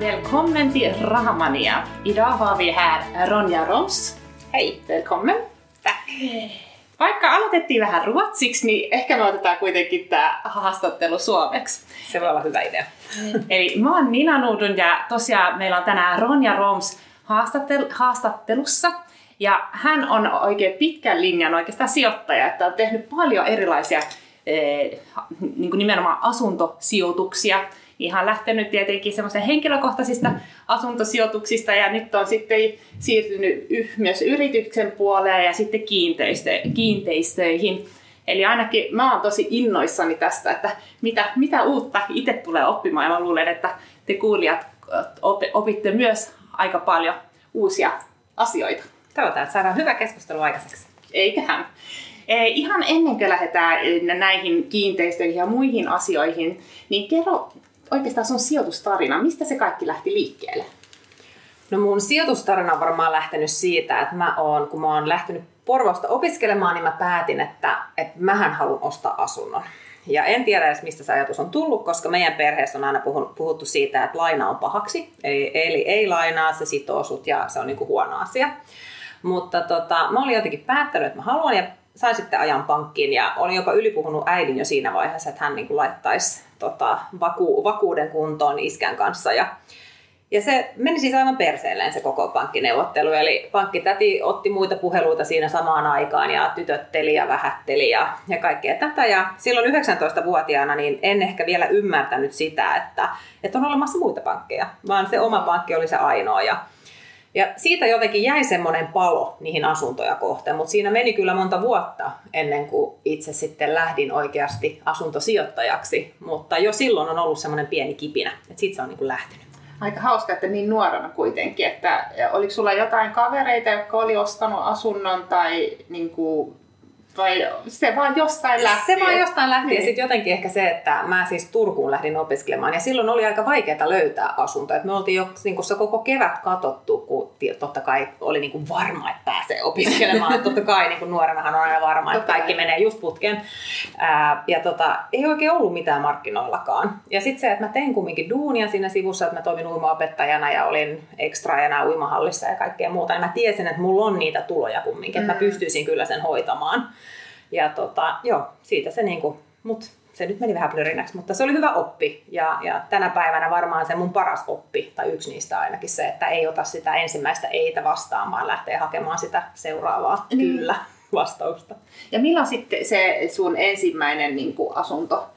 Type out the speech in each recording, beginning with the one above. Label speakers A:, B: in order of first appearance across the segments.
A: Välkommen till Rahamania. Idag har vi här Ronja Roms. Hej, välkommen.
B: Tack.
A: Vaikka aloitettiin vähän ruotsiksi, niin ehkä me otetaan kuitenkin tämä haastattelu suomeksi.
B: Se voi olla hyvä idea.
A: Eli mä oon Nina Nuudun ja tosiaan meillä on tänään Ronja Roms haastattel- haastattelussa. Ja hän on oikein pitkän linjan oikeastaan sijoittaja, että on tehnyt paljon erilaisia eh, niin kuin nimenomaan asuntosijoituksia. Ihan lähtenyt tietenkin semmoisen henkilökohtaisista asuntosijoituksista ja nyt on sitten siirtynyt myös yrityksen puoleen ja sitten kiinteistö- kiinteistöihin. Eli ainakin mä oon tosi innoissani tästä, että mitä, mitä uutta itse tulee oppimaan ja mä luulen, että te kuulijat op- opitte myös aika paljon uusia asioita.
B: Toivotaan, että saadaan hyvä keskustelu aikaiseksi.
A: Eiköhän. E, Ihan ennen kuin lähdetään näihin kiinteistöihin ja muihin asioihin, niin kerro oikeastaan sun sijoitustarina. Mistä se kaikki lähti liikkeelle?
B: No mun sijoitustarina on varmaan lähtenyt siitä, että mä oon, kun mä oon lähtenyt Porvosta opiskelemaan, niin mä päätin, että, että mähän haluan ostaa asunnon. Ja en tiedä edes, mistä se ajatus on tullut, koska meidän perheessä on aina puhuttu siitä, että laina on pahaksi. Eli, eli ei lainaa, se sitoo sut ja se on niinku huono asia. Mutta tota, mä olin jotenkin päättänyt, että mä haluan ja sain sitten ajan pankkiin ja olin jopa ylipuhunut äidin jo siinä vaiheessa, että hän niin kuin laittaisi tota, vaku, vakuuden kuntoon iskän kanssa. Ja, ja se meni siis aivan perseelleen se koko pankkineuvottelu. Eli pankkitäti otti muita puheluita siinä samaan aikaan ja tytötteli ja vähätteli ja, ja kaikkea tätä. Ja silloin 19-vuotiaana niin en ehkä vielä ymmärtänyt sitä, että, että on olemassa muita pankkeja, vaan se oma pankki oli se ainoa. Ja, ja siitä jotenkin jäi semmoinen palo niihin asuntoja kohtaan, mutta siinä meni kyllä monta vuotta ennen kuin itse sitten lähdin oikeasti asuntosijoittajaksi. Mutta jo silloin on ollut semmoinen pieni kipinä, että siitä se on niin kuin lähtenyt.
A: Aika hauska, että niin nuorena kuitenkin, että oliko sulla jotain kavereita, jotka oli ostanut asunnon tai niin kuin vai se vaan jostain lähti?
B: Se vaan jostain lähti niin. ja sitten jotenkin ehkä se, että mä siis Turkuun lähdin opiskelemaan ja silloin oli aika vaikeaa löytää asuntoa. Et me oltiin jo niin kun se koko kevät katsottu, kun totta kai oli niin kuin varma, että pääsee opiskelemaan. totta kai niin nuorenahan on aina varma, että kaikki menee just putkeen. Ää, ja tota, ei oikein ollut mitään markkinoillakaan. Ja sitten se, että mä tein kumminkin duunia siinä sivussa, että mä toimin uimaopettajana ja olin ekstraajana uimahallissa ja kaikkea muuta. Ja mä tiesin, että mulla on niitä tuloja kumminkin, mm. että mä mm. pystyisin kyllä sen hoitamaan. Ja tota, joo, siitä se niinku, mut se nyt meni vähän plörinäksi, mutta se oli hyvä oppi. Ja, ja tänä päivänä varmaan se mun paras oppi, tai yksi niistä ainakin se, että ei ota sitä ensimmäistä eitä vastaan, vaan lähtee hakemaan sitä seuraavaa niin. kyllä vastausta.
A: Ja milloin sitten se sun ensimmäinen niin kuin, asunto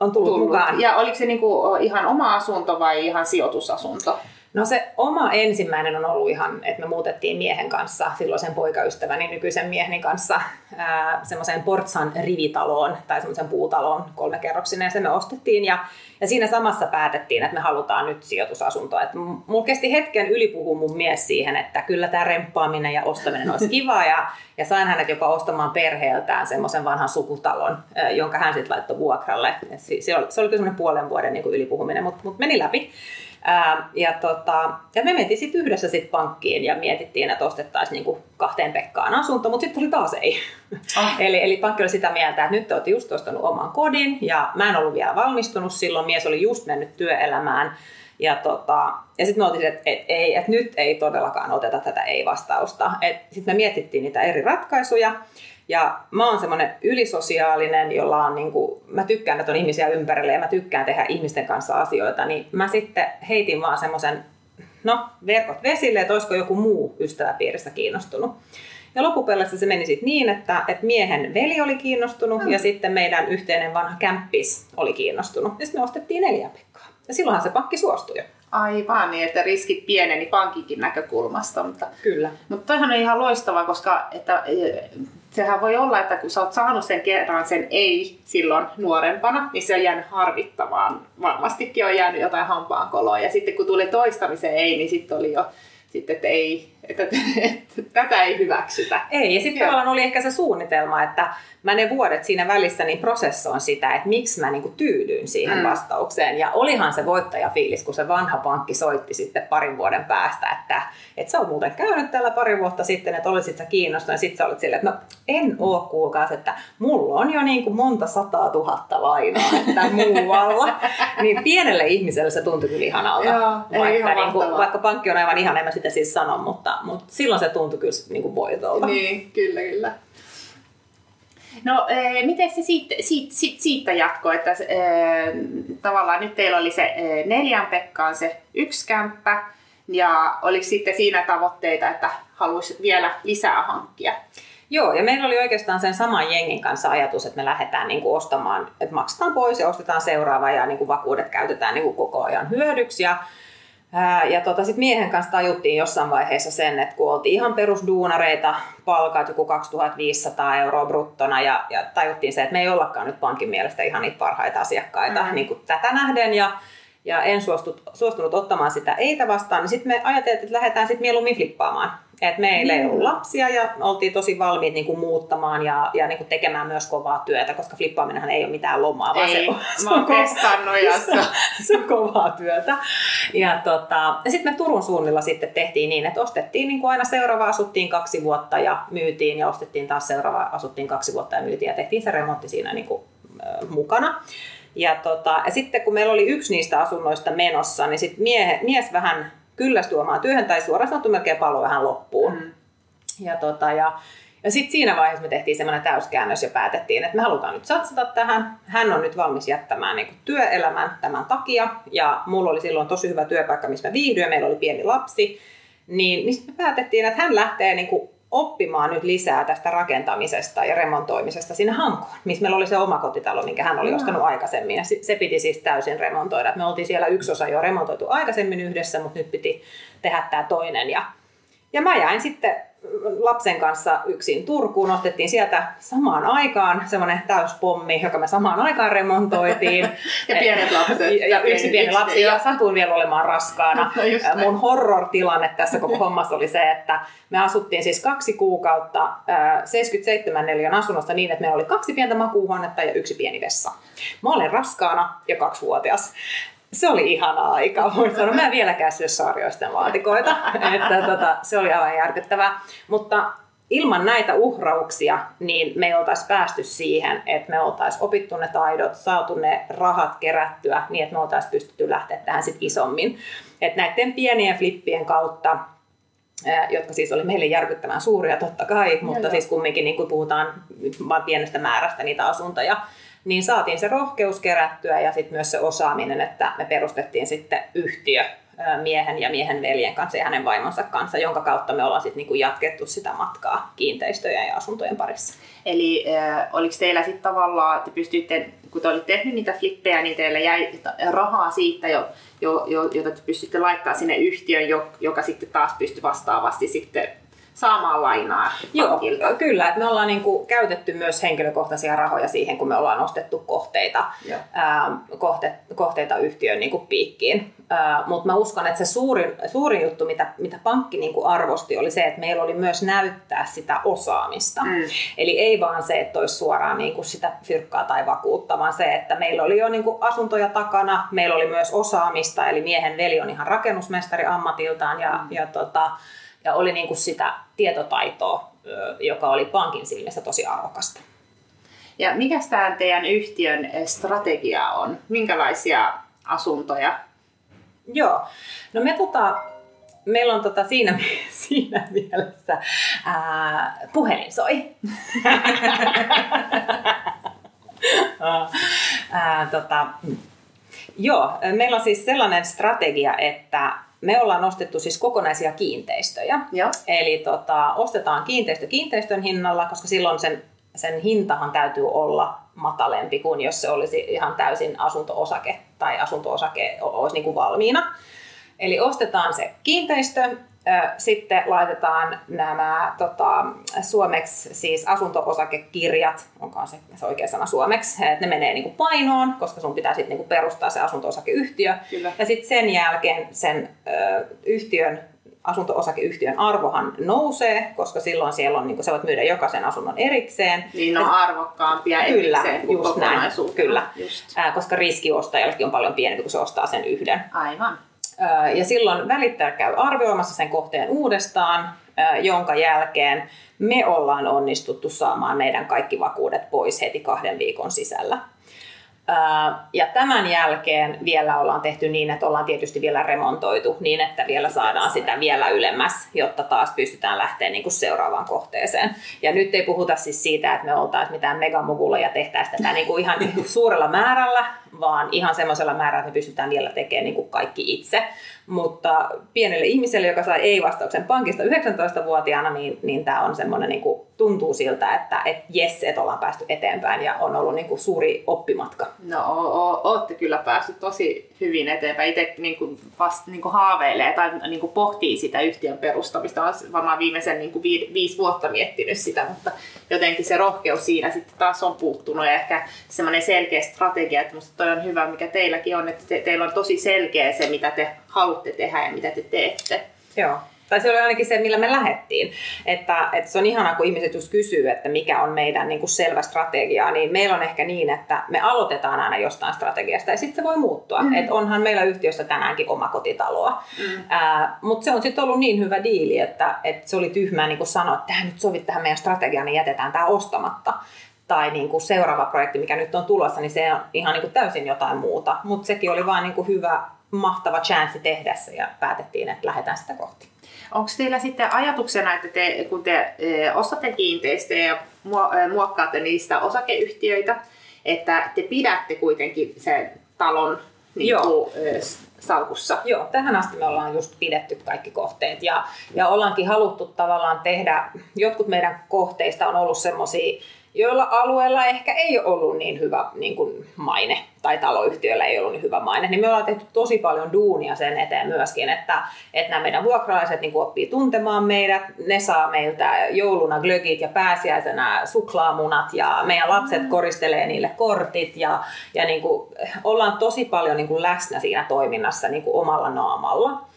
B: on tullut, tullut mukaan?
A: Ja oliko se niin kuin, ihan oma asunto vai ihan sijoitusasunto?
B: No se oma ensimmäinen on ollut ihan, että me muutettiin miehen kanssa, silloin sen poikaystäväni nykyisen mieheni kanssa, semmoiseen Portsan rivitaloon tai semmoisen puutaloon kolmekerroksinen ja se me ostettiin ja, ja siinä samassa päätettiin, että me halutaan nyt sijoitusasuntoa. Et mulla kesti hetken ylipuhua mun mies siihen, että kyllä tämä remppaaminen ja ostaminen olisi kiva ja, ja sain hänet jopa ostamaan perheeltään semmoisen vanhan sukutalon, jonka hän sitten laittoi vuokralle. Se oli, se oli kyllä semmoinen puolen vuoden niin kuin ylipuhuminen, mutta mut meni läpi. Ää, ja, tota, ja me mentiin sitten yhdessä sit pankkiin ja mietittiin, että ostettaisiin niinku kahteen Pekkaan asunto, mutta sitten tuli taas ei. Oh. eli, eli pankki oli sitä mieltä, että nyt te olette just ostanut oman kodin ja mä en ollut vielä valmistunut silloin, mies oli just mennyt työelämään. Ja, tota, ja sitten me oltiin, että et, ei, että nyt ei todellakaan oteta tätä ei-vastausta. Sitten me mietittiin niitä eri ratkaisuja. Ja mä oon semmoinen ylisosiaalinen, jolla on niinku, mä tykkään, että on ihmisiä ympärillä ja mä tykkään tehdä ihmisten kanssa asioita, niin mä sitten heitin vaan semmoisen, no verkot vesille, että olisiko joku muu ystäväpiirissä kiinnostunut. Ja loppupeleissä se meni sitten niin, että, että miehen veli oli kiinnostunut mm. ja sitten meidän yhteinen vanha kämppis oli kiinnostunut. Ja sitten me ostettiin neljä pekkaa. Ja silloinhan se pakki suostui jo.
A: Aivan, niin että riskit pieneni pankikin näkökulmasta. Mutta,
B: Kyllä.
A: Mutta toihan on ihan loistava, koska että, sehän voi olla, että kun sä oot saanut sen kerran sen ei silloin nuorempana, niin se on jäänyt harvittamaan. Varmastikin on jäänyt jotain hampaankoloa. Ja sitten kun tuli toistamiseen ei, niin sitten oli jo sitten, että ei, että, että tätä ei hyväksytä.
B: Ei, ja sitten tavallaan oli ehkä se suunnitelma, että mä ne vuodet siinä välissä niin prosessoin sitä, että miksi mä niinku tyydyin siihen mm. vastaukseen. Ja olihan se voittajafiilis, kun se vanha pankki soitti sitten parin vuoden päästä, että, että sä oot muuten käynyt täällä pari vuotta sitten, että olisit sä kiinnostunut. Ja sitten sä olit silleen, että no en oo kuulkaas, että mulla on jo niin kuin monta sataa tuhatta lainaa, että muualla. niin pienelle ihmiselle se tuntui kyllä ihanalta.
A: Joo,
B: vaikka, niin kuin, vaikka pankki on aivan ihan, en mä sitä siis sano, mutta, mutta silloin se tuntui kyllä niin kuin voitolta.
A: Niin, kyllä, kyllä. No, e, miten se siitä, siitä, siitä, siitä jatko, että e, tavallaan nyt teillä oli se e, neljän Pekkaan se yksi kämppä, ja oliko sitten siinä tavoitteita, että haluaisi vielä lisää hankkia?
B: Joo, ja meillä oli oikeastaan sen saman jengin kanssa ajatus, että me lähdetään niin kuin ostamaan, että maksetaan pois ja ostetaan seuraava ja niin kuin vakuudet käytetään niin kuin koko ajan hyödyksi. Ja ja tota, sitten miehen kanssa tajuttiin jossain vaiheessa sen, että kun oltiin ihan perusduunareita, palkat joku 2500 euroa bruttona, ja, ja tajuttiin se, että me ei ollakaan nyt pankin mielestä ihan niitä parhaita asiakkaita mm. niin kuin tätä nähden, ja, ja en suostut, suostunut ottamaan sitä eitä vastaan, niin sitten me ajateltiin, että lähdetään sitten mieluummin flippaamaan. Et meillä ei ollut mm. lapsia ja oltiin tosi valmiit niin kuin muuttamaan ja, ja niin kuin tekemään myös kovaa työtä, koska flippaaminenhan ei ole mitään lomaa,
A: vaan ei, se, on, se, on kova,
B: ja se, se on kovaa työtä. Ja, tota, ja sitten me Turun suunnilla sitten tehtiin niin, että ostettiin niin kuin aina seuraava, asuttiin kaksi vuotta ja myytiin ja ostettiin taas seuraava, asuttiin kaksi vuotta ja myytiin ja tehtiin se remontti siinä niin kuin, äh, mukana. Ja, tota, ja sitten kun meillä oli yksi niistä asunnoista menossa, niin sitten mie, mies vähän kyllästyi omaan työhön tai suoraan sanottu melkein palo vähän loppuun. Mm. Ja, tota, ja, ja sitten siinä vaiheessa me tehtiin semmoinen täyskäännös ja päätettiin, että me halutaan nyt satsata tähän. Hän on nyt valmis jättämään niin työelämän tämän takia. Ja mulla oli silloin tosi hyvä työpaikka, missä mä viihdyin ja meillä oli pieni lapsi. Niin, niin me päätettiin, että hän lähtee niin kuin oppimaan nyt lisää tästä rakentamisesta ja remontoimisesta sinne Hankoon, missä meillä oli se oma kotitalo, minkä hän oli ostanut aikaisemmin. Ja se piti siis täysin remontoida. Me oltiin siellä yksi osa jo remontoitu aikaisemmin yhdessä, mutta nyt piti tehdä tämä toinen. Ja, ja mä jäin sitten lapsen kanssa yksin Turkuun. Ostettiin sieltä samaan aikaan semmoinen täyspommi, joka me samaan aikaan remontoitiin.
A: ja pienet lapset.
B: Ja, ja yksi pieni lapsi. Ja satuin vielä olemaan raskaana. No Mun horror-tilanne tässä koko hommassa oli se, että me asuttiin siis kaksi kuukautta 77 neliön asunnosta niin, että meillä oli kaksi pientä makuuhuonetta ja yksi pieni vessa. Mä olin raskaana ja kaksivuotias se oli ihana aika. Voin sanoa, mä en vieläkään syö saarioisten laatikoita. että, tota, se oli aivan järkyttävää. Mutta ilman näitä uhrauksia, niin me ei oltaisi päästy siihen, että me oltaisiin opittu ne taidot, saatu ne rahat kerättyä, niin että me oltaisiin pystytty lähteä tähän sit isommin. Että näiden pienien flippien kautta jotka siis oli meille järkyttävän suuria totta kai, mutta Joo. siis kumminkin niin kuin puhutaan vain pienestä määrästä niitä asuntoja, niin saatiin se rohkeus kerättyä ja sitten myös se osaaminen, että me perustettiin sitten yhtiö miehen ja miehen veljen kanssa ja hänen vaimonsa kanssa, jonka kautta me ollaan sitten niinku jatkettu sitä matkaa kiinteistöjen ja asuntojen parissa.
A: Eli äh, oliko teillä sitten tavallaan, että pystyitte, kun te olitte tehnyt niitä flippejä, niin teillä jäi rahaa siitä, jo, jo, jo, jota te pystytte laittamaan sinne yhtiön, joka sitten taas pystyi vastaavasti sitten saamaan lainaa
B: Joo, kyllä. Että me ollaan niin kuin käytetty myös henkilökohtaisia rahoja siihen, kun me ollaan ostettu kohteita, ää, kohte, kohteita yhtiön niin kuin piikkiin. Mutta mä uskon, että se suurin, suurin juttu, mitä, mitä pankki niin kuin arvosti, oli se, että meillä oli myös näyttää sitä osaamista. Mm. Eli ei vaan se, että olisi suoraan niin kuin sitä fyrkkaa tai vakuutta, vaan se, että meillä oli jo niin kuin asuntoja takana, meillä oli myös osaamista, eli miehen veli on ihan rakennusmestari ammatiltaan ja, mm. ja tota, ja oli niin kuin sitä tietotaitoa, joka oli pankin silmissä tosi arvokasta.
A: Ja mikä tämä teidän yhtiön strategia on? Minkälaisia asuntoja?
B: Joo, no me tota, meillä on tota siinä, siinä mielessä ää, puhelin soi. ää, tota, joo, meillä on siis sellainen strategia, että me ollaan nostettu siis kokonaisia kiinteistöjä. Joo. Eli tota, ostetaan kiinteistö kiinteistön hinnalla, koska silloin sen, sen hintahan täytyy olla matalempi kuin jos se olisi ihan täysin asunto-osake tai asunto-osake olisi niin kuin valmiina. Eli ostetaan se kiinteistö, sitten laitetaan nämä tota, suomeksi siis asunto-osakekirjat, onko se, se oikea sana suomeksi, että ne menee niin kuin painoon, koska sun pitää sitten niin perustaa se asunto-osakeyhtiö. Kyllä. Ja sitten sen jälkeen sen ö, yhtiön asunto-osakeyhtiön arvohan nousee, koska silloin siellä on, niin kuin sä voit myydä jokaisen asunnon erikseen.
A: Niin on arvokkaampia
B: Kyllä,
A: erikseen kuin
B: just näin, kyllä.
A: Just.
B: Ää, koska riski ostajallekin on paljon pienempi, kun se ostaa sen yhden.
A: Aivan.
B: Ja silloin välittäjä käy arvioimassa sen kohteen uudestaan, jonka jälkeen me ollaan onnistuttu saamaan meidän kaikki vakuudet pois heti kahden viikon sisällä. Ja tämän jälkeen vielä ollaan tehty niin, että ollaan tietysti vielä remontoitu niin, että vielä saadaan sitä vielä ylemmäs, jotta taas pystytään lähteä niin kuin seuraavaan kohteeseen. Ja nyt ei puhuta siis siitä, että me oltaisiin mitään megamoguleja tehtäisiin tätä niin kuin ihan suurella määrällä, vaan ihan semmoisella määrällä, että me pystytään vielä tekemään niin kuin kaikki itse. Mutta pienelle ihmiselle, joka sai ei-vastauksen pankista 19-vuotiaana, niin, niin tämä on semmoinen, niin kuin, tuntuu siltä, että et jes, että ollaan päästy eteenpäin ja on ollut niin kuin suuri oppimatka.
A: No o- o- ootte kyllä päässyt tosi hyvin eteenpäin. Itse niin kuin vasta niin kuin haaveilee tai niin kuin pohtii sitä yhtiön perustamista. Olen varmaan viimeisen niin kuin vi- viisi vuotta miettinyt sitä, mutta jotenkin se rohkeus siinä sitten taas on puuttunut ja ehkä semmoinen selkeä strategia, että musta toi on hyvä, mikä teilläkin on, että te- teillä on tosi selkeä se, mitä te haluatte tehdä ja mitä te teette.
B: Joo. Tai se oli ainakin se, millä me lähdettiin. Että, että se on ihanaa, kun ihmiset just kysyy, että mikä on meidän niin kuin selvä strategia, niin meillä on ehkä niin, että me aloitetaan aina jostain strategiasta ja sitten se voi muuttua. Mm. Että onhan meillä yhtiössä tänäänkin omakotitaloa. Mm. Mutta se on sitten ollut niin hyvä diili, että, että se oli tyhmää niin kuin sanoa, että tähän nyt sovit tähän meidän strategiaan, niin jätetään tämä ostamatta tai niin kuin seuraava projekti, mikä nyt on tulossa, niin se on ihan niin kuin täysin jotain muuta. Mutta sekin oli vain niin kuin hyvä, mahtava chanssi tehdä se ja päätettiin, että lähdetään sitä kohti.
A: Onko teillä sitten ajatuksena, että te, kun te e, ostatte kiinteistöjä ja e, muokkaatte niistä osakeyhtiöitä, että te pidätte kuitenkin sen talon niin
B: Joo.
A: kuin, e, salkussa?
B: Joo, tähän asti me ollaan just pidetty kaikki kohteet ja, ja ollaankin haluttu tavallaan tehdä, jotkut meidän kohteista on ollut semmoisia, joilla alueella ehkä ei ole ollut niin hyvä niin kuin maine, tai taloyhtiöllä ei ollut niin hyvä maine, niin me ollaan tehty tosi paljon duunia sen eteen myöskin, että, että nämä meidän vuokralaiset niin oppii tuntemaan meidät, ne saa meiltä jouluna glögit ja pääsiäisenä suklaamunat, ja meidän lapset koristelee niille kortit, ja, ja niin kuin, ollaan tosi paljon niin kuin läsnä siinä toiminnassa niin kuin omalla naamalla.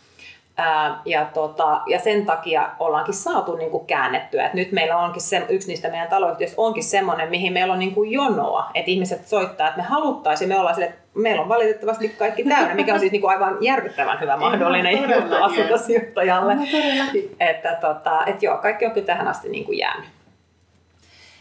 B: Ää, ja, tota, ja sen takia ollaankin saatu niin kuin käännettyä. Et nyt meillä onkin se, yksi niistä meidän taloyhtiöistä onkin semmoinen, mihin meillä on niin kuin jonoa. Että ihmiset soittaa, että me haluttaisiin, me ollaan sille, että meillä on valitettavasti kaikki täynnä, mikä on siis niin kuin aivan järkyttävän hyvä mahdollinen juttu.
A: No, todellakin.
B: Että tota, et joo, kaikki on kyllä tähän asti niin kuin jäänyt.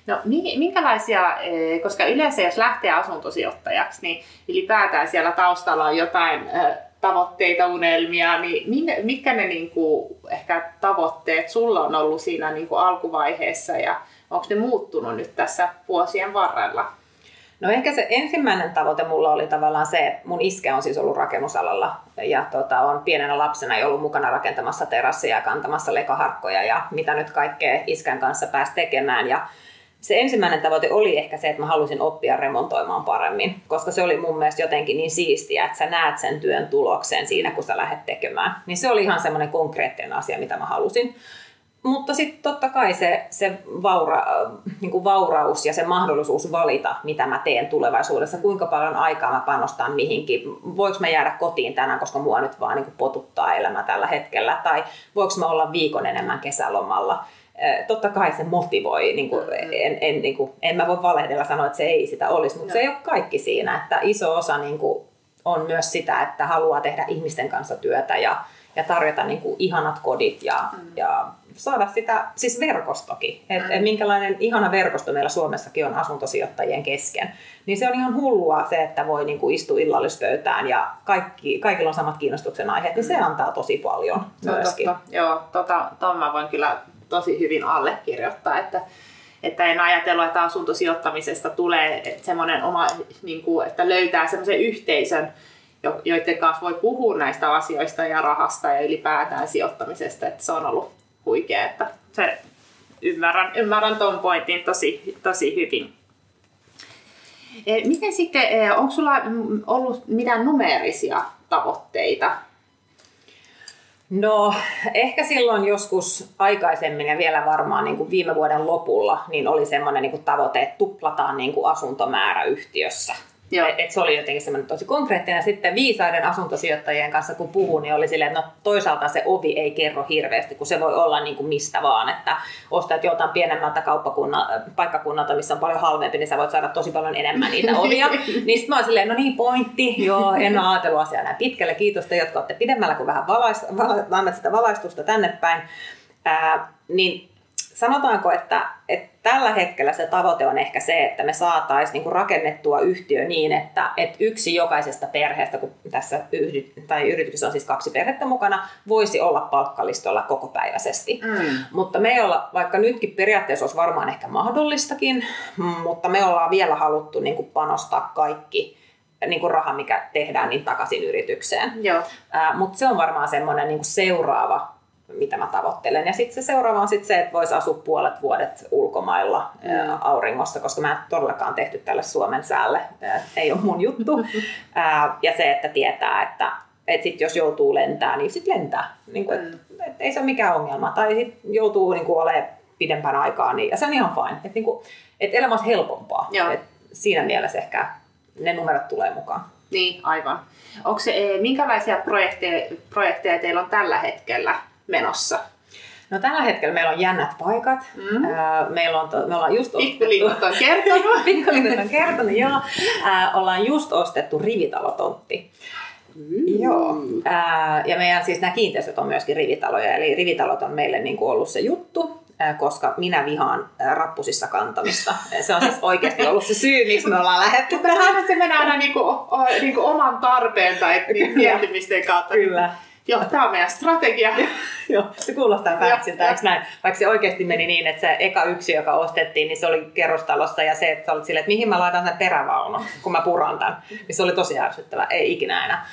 A: No mi- minkälaisia, eh, koska yleensä jos lähtee asuntosijoittajaksi, niin ylipäätään siellä taustalla on jotain eh, tavoitteita, unelmia, niin minne, mitkä ne niin kuin, ehkä tavoitteet sulla on ollut siinä niin kuin alkuvaiheessa ja onko ne muuttunut nyt tässä vuosien varrella?
B: No ehkä se ensimmäinen tavoite mulla oli tavallaan se, että mun iskä on siis ollut rakennusalalla ja tota, on pienenä lapsena jo ollut mukana rakentamassa terassia ja kantamassa lekaharkkoja ja mitä nyt kaikkea iskän kanssa pääsi tekemään. Ja se ensimmäinen tavoite oli ehkä se, että mä halusin oppia remontoimaan paremmin, koska se oli mun mielestä jotenkin niin siistiä, että sä näet sen työn tuloksen siinä, kun sä lähdet tekemään. Niin se oli ihan semmoinen konkreettinen asia, mitä mä halusin. Mutta sitten totta kai se, se vaura, niin kuin vauraus ja se mahdollisuus valita, mitä mä teen tulevaisuudessa, kuinka paljon aikaa mä panostan mihinkin, voiko mä jäädä kotiin tänään, koska mua nyt vaan niin kuin potuttaa elämä tällä hetkellä, tai voiko mä olla viikon enemmän kesälomalla. Totta kai se motivoi, niin kuin, en, en, niin kuin, en mä voi valehdella sanoa, että se ei sitä olisi, mutta se ei ole kaikki siinä, että iso osa niin kuin, on myös sitä, että haluaa tehdä ihmisten kanssa työtä ja, ja tarjota niin kuin, ihanat kodit ja, mm. ja saada sitä, siis verkostokin, että et minkälainen ihana verkosto meillä Suomessakin on asuntosijoittajien kesken. Niin se on ihan hullua se, että voi niinku istua illallispöytään ja kaikki, kaikilla on samat kiinnostuksen aiheet, niin se antaa tosi paljon
A: No,
B: myöskin.
A: totta. Joo, tota, ton mä voin kyllä tosi hyvin allekirjoittaa, että, että en ajatellut, että asuntosijoittamisesta tulee semmoinen oma, niin kuin, että löytää semmoisen yhteisön, jo- joiden kanssa voi puhua näistä asioista ja rahasta ja ylipäätään sijoittamisesta, että se on ollut huikea, että se ymmärrän, ymmärrän ton pointin tosi, tosi hyvin. Eh, Miten sitten, eh, onko sulla ollut mitään numeerisia tavoitteita
B: No ehkä silloin joskus aikaisemmin ja vielä varmaan niin kuin viime vuoden lopulla niin oli semmoinen niin kuin tavoite, että tuplataan niin kuin asuntomäärä yhtiössä. Et, et se oli jotenkin semmoinen tosi konkreettinen. Sitten viisaiden asuntosijoittajien kanssa kun puhun, niin oli silleen, että no toisaalta se ovi ei kerro hirveästi, kun se voi olla niin kuin mistä vaan. Että ostat jotain pienemmältä paikkakunnalta, missä on paljon halvempi, niin sä voit saada tosi paljon enemmän niitä ovia. niin sitten mä oon silleen, no niin pointti, joo, en ole ajatellut asiaa näin pitkälle. Kiitos te, jotka olette pidemmällä kuin vähän valais, vala, sitä valaistusta tänne päin. Ää, niin sanotaanko, että, että tällä hetkellä se tavoite on ehkä se, että me saataisiin niinku rakennettua yhtiö niin, että, että yksi jokaisesta perheestä, kun tässä yhdy, tai yrityksessä on siis kaksi perhettä mukana, voisi olla palkkalistolla kokopäiväisesti. Mm. Mutta me ei olla, vaikka nytkin periaatteessa olisi varmaan ehkä mahdollistakin, mutta me ollaan vielä haluttu niin kuin panostaa kaikki niin kuin raha, mikä tehdään, niin takaisin yritykseen. Mutta se on varmaan semmoinen niin seuraava mitä mä tavoittelen. Ja sitten se seuraava on sitten se, että voisi asua puolet vuodet ulkomailla mm. ää, auringossa, koska mä en todellakaan tehty tälle Suomen säälle. Ää, ei ole mun juttu. ää, ja se, että tietää, että et sit jos joutuu lentää, niin sitten lentää. Niin kuin, et, mm. et ei se ole mikään ongelma. Tai sitten joutuu niin kuin, olemaan pidempään aikaa, niin, ja se on ihan fine. Että niin et elämä olisi helpompaa. Et siinä mielessä ehkä ne numerot tulee mukaan.
A: Niin, aivan. Onko se, eh, minkälaisia projekteja, projekteja teillä on tällä hetkellä menossa?
B: No tällä hetkellä meillä on jännät paikat. Mm. meillä on, me ollaan just
A: Pikkulinnut on kertonut.
B: On kertonut, joo. ollaan just ostettu rivitalotontti. Mm. Joo. ja meidän siis nämä kiinteistöt on myöskin rivitaloja, eli rivitalot on meille niin kuin ollut se juttu koska minä vihaan rappusissa kantamista. Se on siis oikeasti ollut se syy, miksi me ollaan lähdetty
A: tähän. Se menee aina niinku, niinku oman tarpeen tai miettimisten kautta.
B: Kyllä.
A: Joo, tämä on meidän strategia.
B: Joo, se kuulostaa päätsiltä, eikö näin? Vaikka se oikeasti meni niin, että se eka yksi, joka ostettiin, niin se oli kerrostalossa ja se, että olit silleen, että mihin mä laitan sen perävaunu, kun mä puran tämän. Niin se oli tosi ärsyttävä, ei ikinä enää.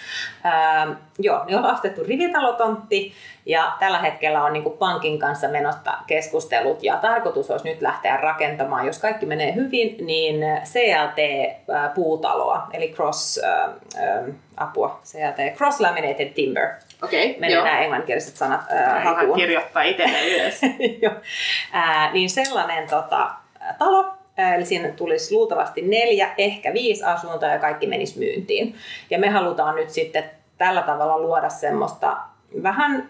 B: Ähm, joo, niin on ostettu rivitalotontti ja tällä hetkellä on niin kuin pankin kanssa menossa keskustelut ja tarkoitus olisi nyt lähteä rakentamaan, jos kaikki menee hyvin, niin CLT-puutaloa, eli cross, äh, äh, apua, CLT, cross laminated timber.
A: Okei, okay,
B: Menen nämä englanninkieliset sanat
A: äh, hakuun. kirjoittaa itselle ylös.
B: äh, niin sellainen tota, talo, Eli siinä tulisi luultavasti neljä, ehkä viisi asuntoa ja kaikki menisi myyntiin. Ja me halutaan nyt sitten tällä tavalla luoda semmoista vähän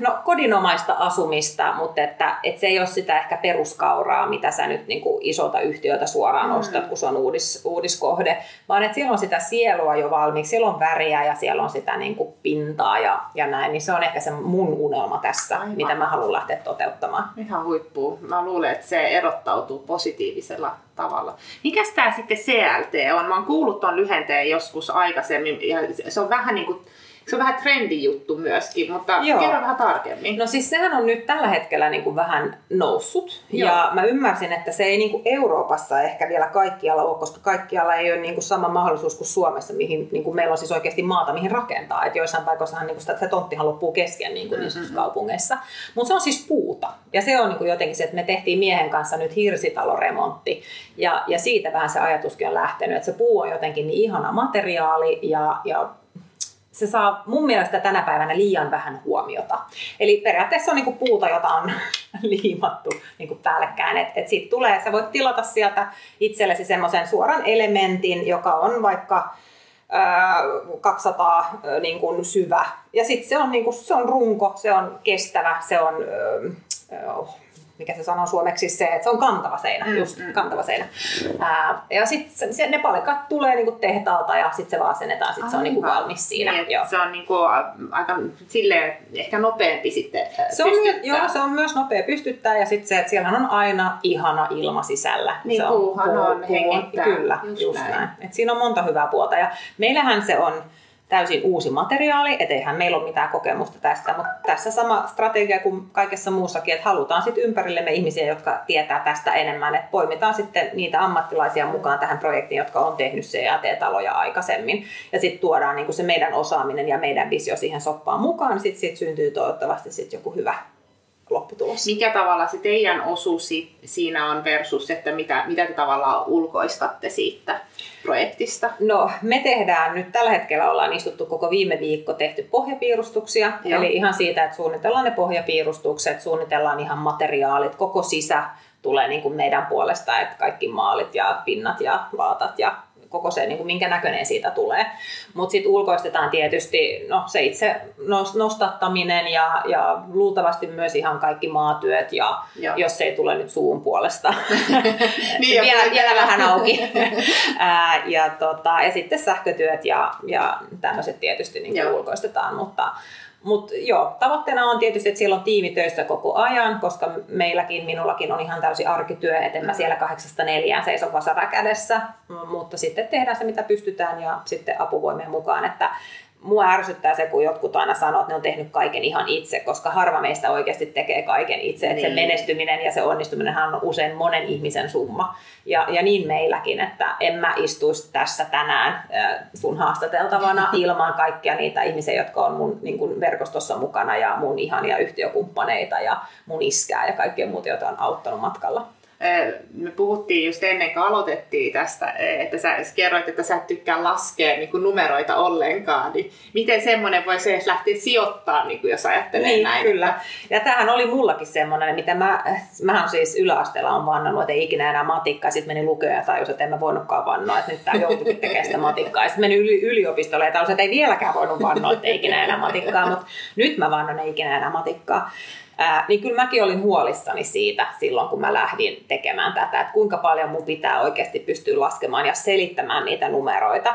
B: no, kodinomaista asumista, mutta että, että se ei ole sitä ehkä peruskauraa, mitä sä nyt niin kuin isolta yhtiöltä suoraan mm. ostat, kun se on uudis, uudiskohde, vaan että siellä on sitä sielua jo valmiiksi, siellä on väriä ja siellä on sitä niin kuin pintaa ja, ja näin, niin se on ehkä se mun unelma tässä, Aivan. mitä mä haluan lähteä toteuttamaan.
A: Ihan huippu. Mä luulen, että se erottautuu positiivisella tavalla. Mikäs tämä sitten CLT on? Mä oon kuullut ton lyhenteen joskus aikaisemmin ja se on vähän niin kuin se on vähän juttu myöskin, mutta Joo. kerro vähän tarkemmin.
B: No siis sehän on nyt tällä hetkellä niin kuin vähän noussut. Joo. Ja mä ymmärsin, että se ei niin kuin Euroopassa ehkä vielä kaikkialla ole, koska kaikkialla ei ole niin kuin sama mahdollisuus kuin Suomessa, mihin niin kuin meillä on siis oikeasti maata, mihin rakentaa. Että joissain paikoissahan niin kuin se tonttihan loppuu kesken niin kuin mm-hmm. kaupungeissa. Mutta se on siis puuta. Ja se on niin kuin jotenkin se, että me tehtiin miehen kanssa nyt hirsitaloremontti. Ja, ja siitä vähän se ajatuskin on lähtenyt, että se puu on jotenkin niin ihana materiaali ja, ja se saa mun mielestä tänä päivänä liian vähän huomiota. Eli periaatteessa on niinku puuta, jota on liimattu niinku päällekkäin. Et, et siitä tulee, sä voit tilata sieltä itsellesi semmoisen suoran elementin, joka on vaikka 200 niin kuin syvä. Ja sitten se on, niin kuin, se on runko, se on kestävä, se on oh, mikä se sanoo suomeksi, se, että se on kantava seinä, mm, just mm. kantava seinä. Ää, ja sitten ne palikat tulee niinku tehtaalta ja sitten se vaan asennetaan, sitten se on niinku valmis siinä.
A: Niin, joo. Se on niinku aika silleen ehkä nopeampi sitten
B: se on, Joo, se on myös nopea pystyttää ja sitten se, että siellä on aina ihana ilma sisällä.
A: Niin,
B: se
A: on, puuhan puu, on hengittää.
B: Kyllä, just, just näin. näin. Et siinä on monta hyvää puolta ja meillähän se on täysin uusi materiaali, etteihän meillä ole mitään kokemusta tästä, mutta tässä sama strategia kuin kaikessa muussakin, että halutaan sitten ympärillemme ihmisiä, jotka tietää tästä enemmän, että poimitaan sitten niitä ammattilaisia mukaan tähän projektiin, jotka on tehnyt CAT-taloja aikaisemmin, ja sitten tuodaan niin kuin se meidän osaaminen ja meidän visio siihen soppaan mukaan, niin sitten sit syntyy toivottavasti sitten joku hyvä lopputulos.
A: Mikä tavalla se teidän osuus siinä on versus, että mitä, mitä te tavallaan ulkoistatte siitä projektista?
B: No me tehdään nyt tällä hetkellä ollaan istuttu koko viime viikko tehty pohjapiirustuksia. Joo. Eli ihan siitä, että suunnitellaan ne pohjapiirustukset, suunnitellaan ihan materiaalit, koko sisä tulee niin kuin meidän puolesta, että kaikki maalit ja pinnat ja laatat ja koko se, niin kuin minkä näköinen siitä tulee. Mutta sitten ulkoistetaan tietysti no, se itse nostattaminen ja, ja luultavasti myös ihan kaikki maatyöt, ja Joo. jos se ei tule nyt suun puolesta. niin, vielä, vielä vähän auki. Ää, ja, tota, ja sitten sähkötyöt ja, ja tämmöiset tietysti niin ulkoistetaan, mutta mutta joo, tavoitteena on tietysti, että siellä on tiimi töissä koko ajan, koska meilläkin, minullakin on ihan täysi arkityö, että en mä siellä kahdeksasta neljään seiso vasara kädessä, mutta sitten tehdään se, mitä pystytään ja sitten apuvoimien mukaan, että mua ärsyttää se, kun jotkut aina sanoo, että ne on tehnyt kaiken ihan itse, koska harva meistä oikeasti tekee kaiken itse. Niin. Että se menestyminen ja se onnistuminen on usein monen ihmisen summa. Ja, ja niin meilläkin, että en mä istuisi tässä tänään sun haastateltavana ilman kaikkia niitä ihmisiä, jotka on mun niin kuin verkostossa mukana ja mun ihania yhtiökumppaneita ja mun iskää ja kaikkea muuta, joita on auttanut matkalla
A: me puhuttiin just ennen kuin aloitettiin tästä, että sä kerroit, että sä et tykkää laskea niin kuin numeroita ollenkaan, niin miten semmoinen voisi edes lähteä sijoittaa, niin kuin jos ajattelee
B: niin,
A: näin?
B: kyllä. Ja tämähän oli mullakin semmoinen, mitä mä, mä on siis yläasteella on vannannut, että ei ikinä enää matikkaa, sitten meni lukea ja tajus, että en mä voinutkaan vannoa, että nyt tämä joutuikin tekemään sitä matikkaa. sitten meni yli, yliopistolle ja tajus, että ei vieläkään voinut vannoa, että ei ikinä enää matikkaa, mutta nyt mä vannon ei ikinä enää matikkaa. Ää, niin kyllä mäkin olin huolissani siitä silloin, kun mä lähdin tekemään tätä, että kuinka paljon mun pitää oikeasti pystyä laskemaan ja selittämään niitä numeroita.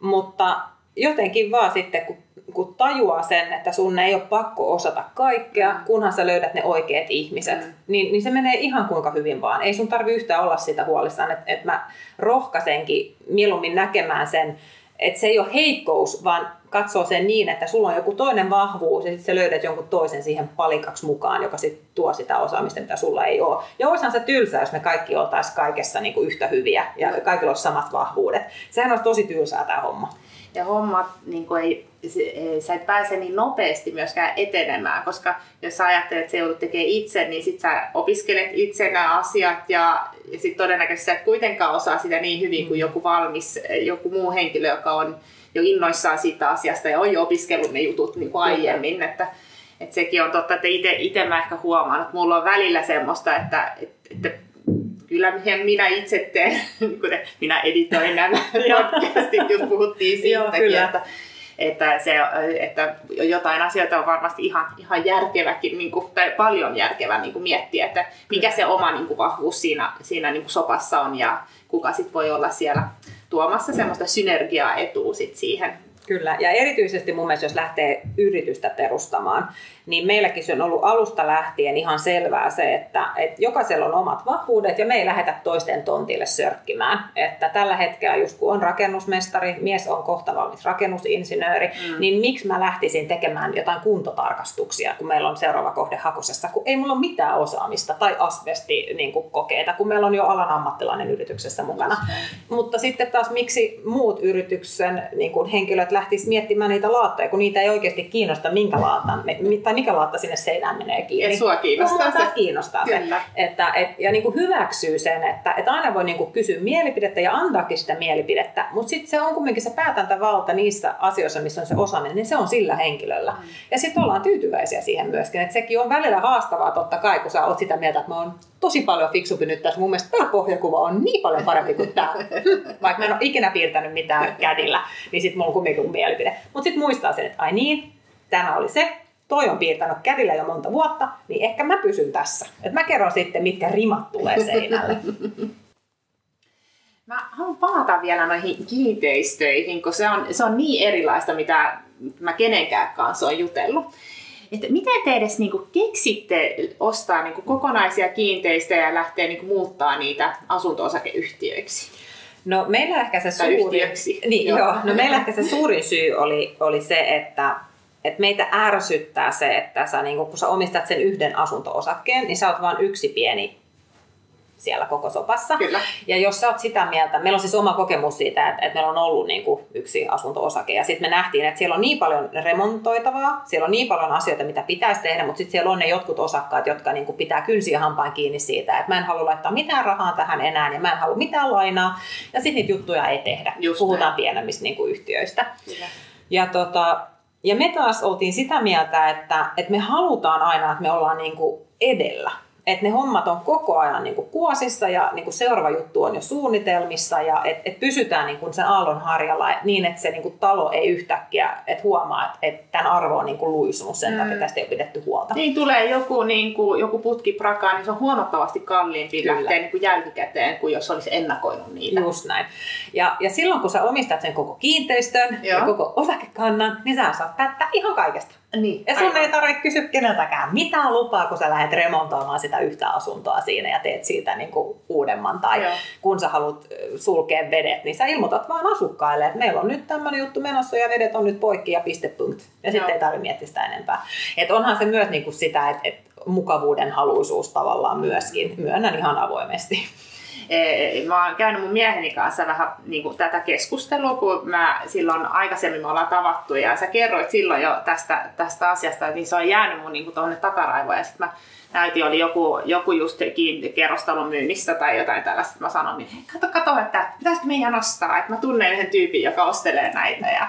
B: Mutta jotenkin vaan sitten, kun, kun tajuaa sen, että sun ei ole pakko osata kaikkea, kunhan sä löydät ne oikeat ihmiset, mm. niin, niin se menee ihan kuinka hyvin vaan. Ei sun tarvi yhtään olla sitä huolissaan, että, että mä rohkaisenkin mieluummin näkemään sen, että se ei ole heikkous, vaan katsoo sen niin, että sulla on joku toinen vahvuus ja sitten sä löydät jonkun toisen siihen palikaksi mukaan, joka sitten tuo sitä osaamista, mitä sulla ei ole. Ja olisihan se tylsää, jos me kaikki oltaisiin kaikessa niin kuin yhtä hyviä ja kaikilla olisi samat vahvuudet. Sehän olisi tosi tylsää tämä homma.
A: Ja hommat niin kuin ei, sä et pääse niin nopeasti myöskään etenemään, koska jos sä ajattelet, että sä joudut tekemään itse, niin sit sä opiskelet itse nämä asiat ja, ja sitten todennäköisesti sä et kuitenkaan osaa sitä niin hyvin kuin joku valmis, joku muu henkilö, joka on jo innoissaan siitä asiasta ja on jo opiskellut ne jutut niin kuin aiemmin. Että, että sekin on totta, että itse mä ehkä huomaan, että mulla on välillä semmoista, että, että, että kyllä minä itse teen, kun minä editoin nämä podcastit, just puhuttiin siitäkin, Joo, että, että, se, että jotain asioita on varmasti ihan, ihan järkeväkin, niin kuin, tai paljon järkevää niin kuin miettiä, että mikä se oma niin kuin, vahvuus siinä, siinä niin kuin sopassa on ja kuka sitten voi olla siellä tuomassa semmoista synergiaa etua sit siihen
B: Kyllä, ja erityisesti mun mielestä, jos lähtee yritystä perustamaan, niin meilläkin se on ollut alusta lähtien ihan selvää se, että, että jokaisella on omat vahvuudet ja me ei lähetä toisten tontille sörkkimään. Että tällä hetkellä just kun on rakennusmestari, mies on kohta valmis rakennusinsinööri, mm. niin miksi mä lähtisin tekemään jotain kuntotarkastuksia, kun meillä on seuraava kohde hakusessa, kun ei mulla ole mitään osaamista tai asbesti niin kuin kokeita, kun meillä on jo alan ammattilainen yrityksessä mukana. Mm. Mutta sitten taas miksi muut yrityksen niin kuin henkilöt lähtis miettimään niitä laattoja, kun niitä ei oikeasti kiinnosta, minkä laatan, tai mikä laatta sinne seinään menee kiinni.
A: Ja sua kiinnostaa
B: se. kiinnostaa Kyllä. se. Että, et, ja niin kuin hyväksyy sen, että, että aina voi niin kuin kysyä mielipidettä ja antaakin sitä mielipidettä, mutta sitten se on kumminkin se päätäntävalta niissä asioissa, missä on se osaaminen, niin se on sillä henkilöllä. Mm. Ja sitten ollaan tyytyväisiä siihen myöskin, että sekin on välillä haastavaa totta kai, kun sä oot sitä mieltä, että mä oon tosi paljon fiksumpi nyt tässä. Mun mielestä tämä pohjakuva on niin paljon parempi kuin tämä. Vaikka mä en ole ikinä piirtänyt mitään kädillä, niin sitten mulla on kumminkin mielipide. Mutta sitten muistaa sen, että ai niin, tämä oli se, toi on piirtänyt kädillä jo monta vuotta, niin ehkä mä pysyn tässä. Et mä kerron sitten, mitkä rimat tulee seinälle.
A: Mä haluan palata vielä noihin kiinteistöihin, kun se on, se on niin erilaista, mitä mä kenenkään kanssa on jutellut. Että miten te edes niinku keksitte ostaa niinku kokonaisia kiinteistöjä ja lähteä niinku muuttaa niitä asunto-osakeyhtiöiksi?
B: No meillä ehkä se suurin, niin, joo. Joo, no meillä ehkä se suurin syy oli, oli se, että että meitä ärsyttää se, että sä, niin kun sä omistat sen yhden asunto-osakkeen, niin sä oot vain yksi pieni siellä koko sopassa.
A: Kyllä.
B: Ja jos sä oot sitä mieltä, meillä on siis oma kokemus siitä, että, että meillä on ollut niin kuin yksi asunto-osake, ja sitten me nähtiin, että siellä on niin paljon remontoitavaa, siellä on niin paljon asioita, mitä pitäisi tehdä, mutta sitten siellä on ne jotkut osakkaat, jotka niin kuin pitää kynsiä hampaan kiinni siitä, että mä en halua laittaa mitään rahaa tähän enää, ja mä en halua mitään lainaa, ja sitten niitä juttuja ei tehdä. Just Puhutaan näin. pienemmistä niin kuin yhtiöistä. Kyllä. Ja tota, ja me taas oltiin sitä mieltä, että, että me halutaan aina, että me ollaan niin kuin edellä. Että ne hommat on koko ajan niin kuin kuosissa ja niin kuin seuraava juttu on jo suunnitelmissa ja että et pysytään niin kuin sen aallon harjalla niin, että se niin kuin talo ei yhtäkkiä et huomaa, että et tämän arvo on niin kuin luisunut sen mm. takia, tästä ei ole pidetty huolta.
A: Niin tulee joku, niin kuin, joku putki prakaa, niin se on huomattavasti kalliimpi Kyllä. lähteä niin kuin jälkikäteen kuin jos olisi ennakoinut niitä.
B: Just näin. Ja, ja silloin kun sä omistat sen koko kiinteistön Joo. ja koko osakekannan, niin sä saat päättää ihan kaikesta.
A: Niin,
B: ja sun aivan. ei tarvitse kysyä keneltäkään mitään lupaa, kun sä lähdet remontoimaan sitä yhtä asuntoa siinä ja teet siitä niin kuin uudemman. Tai Joo. kun sä haluat sulkea vedet, niin sä ilmoitat vaan asukkaille, että meillä on nyt tämmöinen juttu menossa ja vedet on nyt poikki ja pistepunkt. Ja sitten ei tarvitse miettiä sitä enempää. Et onhan se myös niin kuin sitä, että, että mukavuuden haluisuus tavallaan myöskin. Myönnän ihan avoimesti.
A: Mä oon käynyt mun mieheni kanssa vähän niin kuin tätä keskustelua, kun mä silloin aikaisemmin me ollaan tavattu ja sä kerroit silloin jo tästä, tästä asiasta, niin se on jäänyt mun niin tuonne takaraivoon ja sitten mä näytin, oli joku, joku just kerrostalon myynnissä tai jotain tällaista. Mä sanoin, että kato, kato, että pitäisikö meidän ostaa, että mä tunnen yhden tyypin, joka ostelee näitä. Ja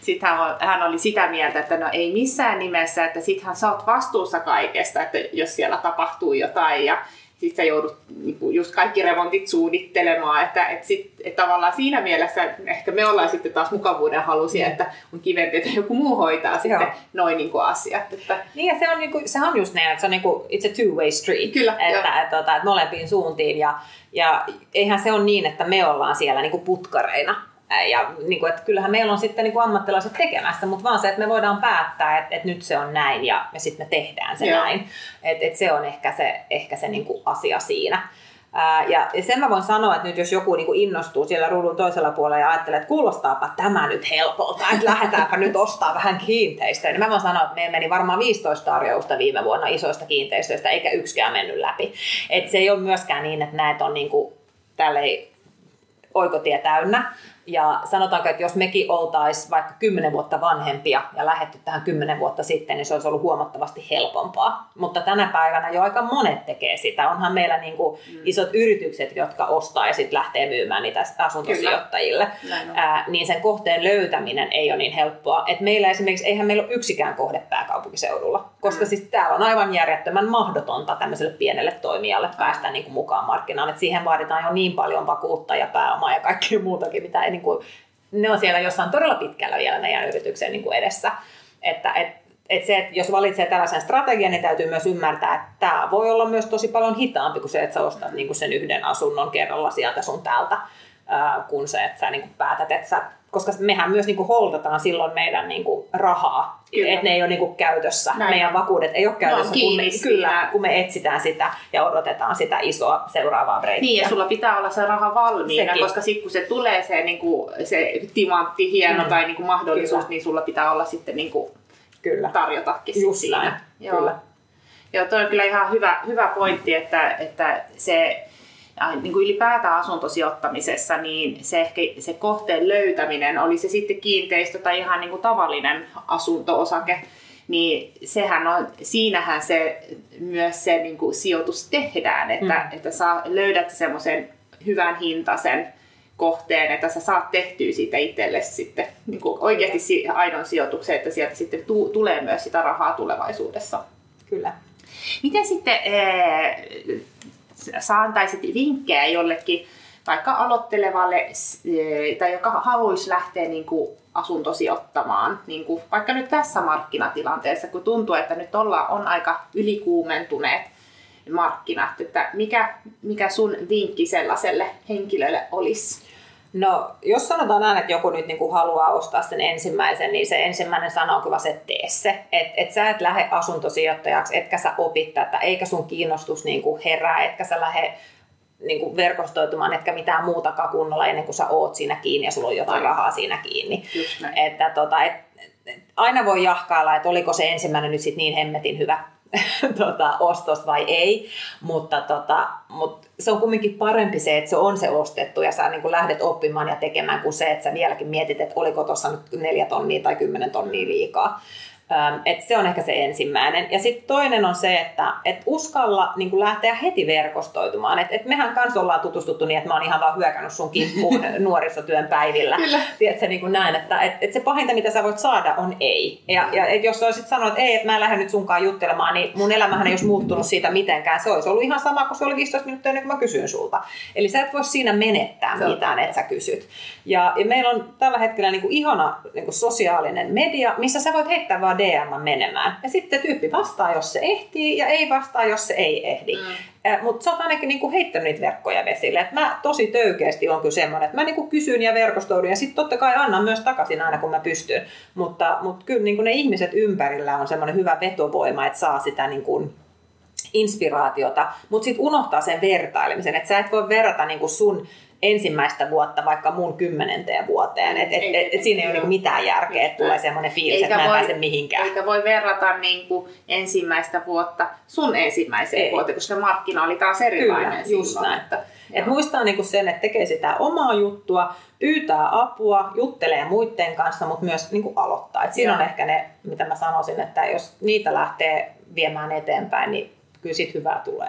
A: sitten hän, hän oli sitä mieltä, että no ei missään nimessä, että sittenhän sä oot vastuussa kaikesta, että jos siellä tapahtuu jotain. Ja sitten sä joudut niin just kaikki remontit suunnittelemaan, että et sit, et tavallaan siinä mielessä ehkä me ollaan sitten taas mukavuuden halusia, mm. että on kivempi, että joku muu hoitaa sitten Joo. noin niin kuin asiat. Että...
B: Niin ja se on, niin kuin, se on just näin, että se on niin kuin, it's a two-way street,
A: Kyllä,
B: että, että, että, että molempiin suuntiin ja, ja eihän se ole niin, että me ollaan siellä niin kuin putkareina, ja niin kuin, että kyllähän meillä on sitten niin kuin ammattilaiset tekemässä, mutta vaan se, että me voidaan päättää, että, että nyt se on näin ja, ja sitten me tehdään se Joo. näin. Että että se on ehkä se, ehkä se niin kuin asia siinä. Ää, ja, ja sen mä voin sanoa, että nyt jos joku niin kuin innostuu siellä ruudun toisella puolella ja ajattelee, että kuulostaapa tämä nyt helpolta, että lähdetäänpä nyt ostaa vähän kiinteistöjä, niin mä voin sanoa, että meillä meni varmaan 15 tarjousta viime vuonna isoista kiinteistöistä, eikä yksikään mennyt läpi. Et se ei ole myöskään niin, että näet on niin kuin, tälleen oikotie täynnä, ja sanotaanko, että jos mekin oltaisiin vaikka kymmenen vuotta vanhempia ja lähetty tähän kymmenen vuotta sitten, niin se olisi ollut huomattavasti helpompaa. Mutta tänä päivänä jo aika monet tekee sitä. Onhan meillä niin kuin mm. isot yritykset, jotka ostaa ja sitten lähtee myymään niitä asuntosijoittajille. Ää, niin sen kohteen löytäminen ei ole niin helppoa. Et meillä esimerkiksi, eihän meillä ole yksikään kohde pääkaupunkiseudulla. Koska mm. siis täällä on aivan järjettömän mahdotonta tämmöiselle pienelle toimijalle päästä niin kuin mukaan markkinaan. Et siihen vaaditaan jo niin paljon vakuutta ja pääomaa ja kaikkea muutakin, mitä ei niin kuin, ne on siellä jossain todella pitkällä vielä meidän yrityksen niin kuin edessä. Että et, et se, että jos valitsee tällaisen strategian, niin täytyy myös ymmärtää, että tämä voi olla myös tosi paljon hitaampi kuin se, että sä ostat niin kuin sen yhden asunnon kerralla sieltä sun täältä, kun se, että sä niin kuin päätät, että sä koska mehän myös niinku holdataan silloin meidän niinku rahaa, että ne ei ole niinku käytössä. Näin. Meidän vakuudet ei ole käytössä, no, kun, me, kyllä, kun me etsitään sitä ja odotetaan sitä isoa seuraavaa breikkiä.
A: Niin, ja sulla pitää olla se raha valmiina, Sekin. koska sitten kun se tulee se, niinku, se timantti, hieno mm. tai niinku mahdollisuus, kyllä. niin sulla pitää olla sitten niinku kyllä. tarjotakin
B: Just siinä. Näin. Joo. Kyllä.
A: Joo, toi on kyllä ihan hyvä, hyvä pointti, että, että se niin kuin ylipäätään asuntosijoittamisessa, niin se, ehkä, se kohteen löytäminen, oli se sitten kiinteistö tai ihan niin kuin tavallinen asunto-osake, niin sehän on, siinähän se myös se niin kuin sijoitus tehdään, että, mm. että sä löydät semmoisen hyvän hintaisen kohteen, että sä saat tehtyä siitä itselle sitten niin kuin oikeasti aidon sijoituksen, että sieltä sitten tu- tulee myös sitä rahaa tulevaisuudessa.
B: Kyllä.
A: Miten sitten sä antaisit vinkkejä jollekin vaikka aloittelevalle eh, tai joka haluaisi lähteä niin kuin asuntosijoittamaan, niin kuin vaikka nyt tässä markkinatilanteessa, kun tuntuu, että nyt olla, on aika ylikuumentuneet markkinat, että mikä, mikä sun vinkki sellaiselle henkilölle olisi?
B: No, jos sanotaan näin, että joku nyt niin kuin haluaa ostaa sen ensimmäisen, niin se ensimmäinen sana on kyllä se, että tee se. Että et sä et lähde asuntosijoittajaksi, etkä sä opit tätä, eikä sun kiinnostus niin kuin herää, etkä sä lähde niin kuin verkostoitumaan, etkä mitään muutakaan kunnolla ennen kuin sä oot siinä kiinni ja sulla on jotain rahaa siinä kiinni. Että tota, et, et, aina voi jahkailla, että oliko se ensimmäinen nyt sit niin hemmetin hyvä tota, ostos vai ei, mutta, tota, mutta se on kumminkin parempi se, että se on se ostettu ja sä niin kuin lähdet oppimaan ja tekemään kuin se, että sä vieläkin mietit, että oliko tuossa nyt neljä tonnia tai kymmenen tonnia liikaa. Et se on ehkä se ensimmäinen. Ja sitten toinen on se, että et uskalla niin lähteä heti verkostoitumaan. Et, et mehän kanssa ollaan tutustuttu niin, että mä oon ihan vaan hyökännyt sun kimppuun nuorisotyön päivillä. Kyllä. Tiedätkö, niin kuin näin, että et, et se pahinta, mitä sä voit saada, on ei. Ja, ja et jos sä olisit sanonut, että ei, että mä en lähde nyt sunkaan juttelemaan, niin mun elämähän ei olisi muuttunut siitä mitenkään. Se olisi ollut ihan sama, kun se oli 15 minuuttia ennen kuin mä kysyn sulta. Eli sä et voi siinä menettää se mitään, että sä kysyt. Ja, ja meillä on tällä hetkellä niin kuin ihana niin kuin sosiaalinen media, missä sä voit heittää vaan DM menemään. Ja sitten tyyppi vastaa, jos se ehtii, ja ei vastaa, jos se ei ehdi. Mm. Äh, Mutta sä oot ainakin niinku heittänyt niitä verkkoja vesille. Et mä tosi töykeästi on kyllä semmoinen, että mä niinku kysyn ja verkostoudun ja sitten totta kai annan myös takaisin aina kun mä pystyn. Mutta, mutta kyllä niinku ne ihmiset ympärillä on semmoinen hyvä vetovoima, että saa sitä niinku inspiraatiota, mutta sitten unohtaa sen vertailemisen, että sä et voi verrata niinku sun ensimmäistä vuotta vaikka mun kymmenenteen vuoteen. Et, et, et, et siinä ei ole niinku mitään järkeä, että tulee semmoinen fiilis, että mä en voi, pääse mihinkään.
A: Eikä voi verrata niinku ensimmäistä vuotta sun ensimmäiseen ei. vuoteen, koska markkina oli taas erilainen Kyllä,
B: silloin. Just näin. Että, et muistaa niinku sen, että tekee sitä omaa juttua, pyytää apua, juttelee muiden kanssa, mutta myös niinku aloittaa. Et siinä Joo. on ehkä ne, mitä mä sanoisin, että jos niitä lähtee viemään eteenpäin, niin kyllä siitä hyvää tulee.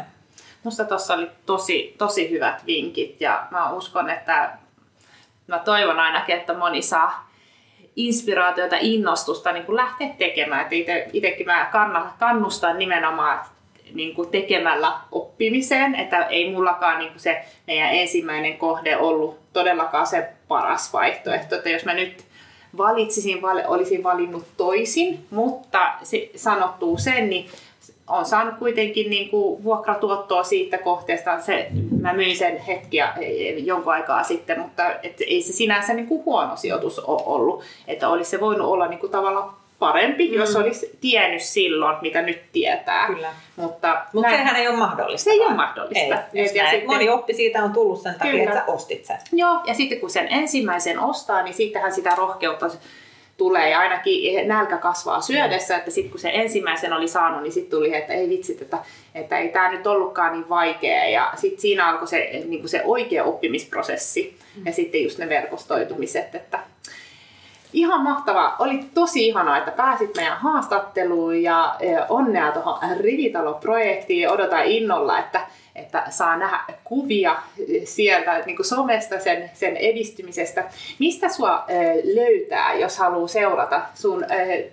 A: Musta tuossa oli tosi, tosi hyvät vinkit ja mä uskon, että mä toivon ainakin, että moni saa inspiraatiota, innostusta niin kuin lähteä tekemään. Ite, itekin mä kannustan nimenomaan niin kuin tekemällä oppimiseen, että ei mullakaan niin kuin se meidän ensimmäinen kohde ollut todellakaan se paras vaihtoehto, että jos mä nyt valitsisin, olisin valinnut toisin, mutta se, sanottuu sen, niin on saanut kuitenkin niin kuin vuokratuottoa siitä kohteesta. Se, mä myin sen hetkiä jonkun aikaa sitten, mutta et ei se sinänsä niin kuin huono sijoitus ole ollut. Että olisi se voinut olla niin kuin tavallaan parempi, mm. jos olisi tiennyt silloin, mitä nyt tietää.
B: Kyllä. Mutta Mut näin, sehän ei ole mahdollista.
A: Se ei ole mahdollista.
B: Ei, ja sitten, Moni oppi siitä on tullut sen takia, kyllä. että sä ostit sen.
A: Joo, ja sitten kun sen ensimmäisen ostaa, niin sittenhän sitä rohkeutta tulee ja ainakin nälkä kasvaa syödessä, että sitten kun se ensimmäisen oli saanut, niin sitten tuli, että ei vitsit, että, että ei tämä nyt ollutkaan niin vaikea. Ja sitten siinä alkoi se, niin se oikea oppimisprosessi ja sitten just ne verkostoitumiset, että Ihan mahtavaa. Oli tosi ihanaa, että pääsit meidän haastatteluun ja onnea tuohon Rivitalo-projektiin. Odotan innolla, että että saa nähdä kuvia sieltä niin kuin somesta sen, sen edistymisestä. Mistä sua löytää, jos haluaa seurata sun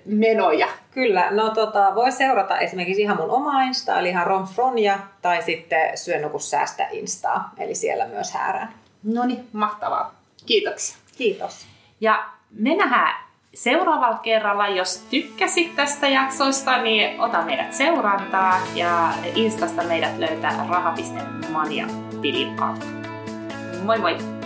A: menoja?
B: Kyllä, no tota, voi seurata esimerkiksi ihan mun omaa Insta, eli ihan Romfronia, tai sitten Syönukus säästä Instaa, eli siellä myös häärään.
A: No niin, mahtavaa. Kiitoksia.
B: Kiitos.
A: Ja me nähdään seuraavalla kerralla. Jos tykkäsit tästä jaksoista, niin ota meidät seurantaa ja Instasta meidät löytää raha.mania tilin. Moi moi!